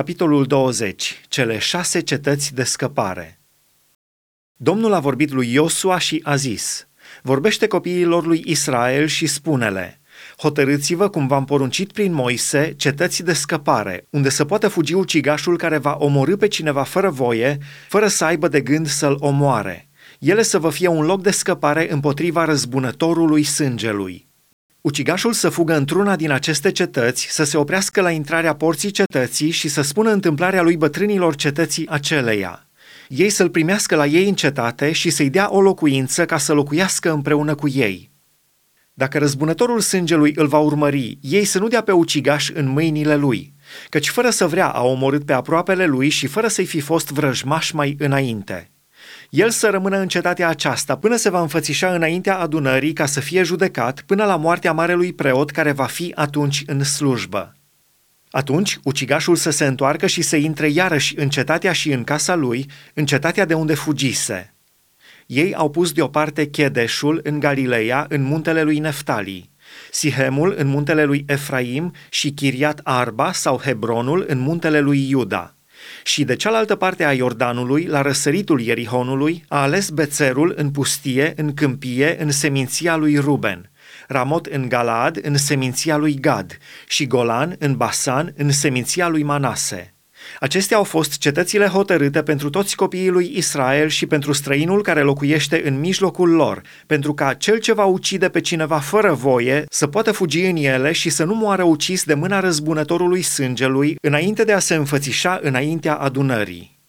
Capitolul 20. Cele șase cetăți de scăpare. Domnul a vorbit lui Iosua și a zis, Vorbește copiilor lui Israel și spune-le, Hotărâți-vă cum v-am poruncit prin Moise cetăți de scăpare, unde să poată fugi ucigașul care va omorâ pe cineva fără voie, fără să aibă de gând să-l omoare. Ele să vă fie un loc de scăpare împotriva răzbunătorului sângelui. Ucigașul să fugă într-una din aceste cetăți, să se oprească la intrarea porții cetății și să spună întâmplarea lui bătrânilor cetății aceleia. Ei să-l primească la ei în cetate și să-i dea o locuință ca să locuiască împreună cu ei. Dacă răzbunătorul sângelui îl va urmări, ei să nu dea pe ucigaș în mâinile lui, căci fără să vrea a omorât pe aproapele lui și fără să-i fi fost vrăjmaș mai înainte el să rămână în cetatea aceasta până se va înfățișa înaintea adunării ca să fie judecat până la moartea marelui preot care va fi atunci în slujbă. Atunci, ucigașul să se întoarcă și să intre iarăși în cetatea și în casa lui, în cetatea de unde fugise. Ei au pus deoparte Chedeșul în Galileea, în muntele lui Neftali, Sihemul în muntele lui Efraim și Chiriat Arba sau Hebronul în muntele lui Iuda – și de cealaltă parte a Iordanului, la răsăritul Ierihonului, a ales Bețerul în pustie, în câmpie, în seminția lui Ruben, Ramot în Galaad, în seminția lui Gad, și Golan în Basan, în seminția lui Manase. Acestea au fost cetățile hotărâte pentru toți copiii lui Israel și pentru străinul care locuiește în mijlocul lor, pentru ca cel ce va ucide pe cineva fără voie să poată fugi în ele și să nu moară ucis de mâna răzbunătorului sângelui înainte de a se înfățișa înaintea adunării.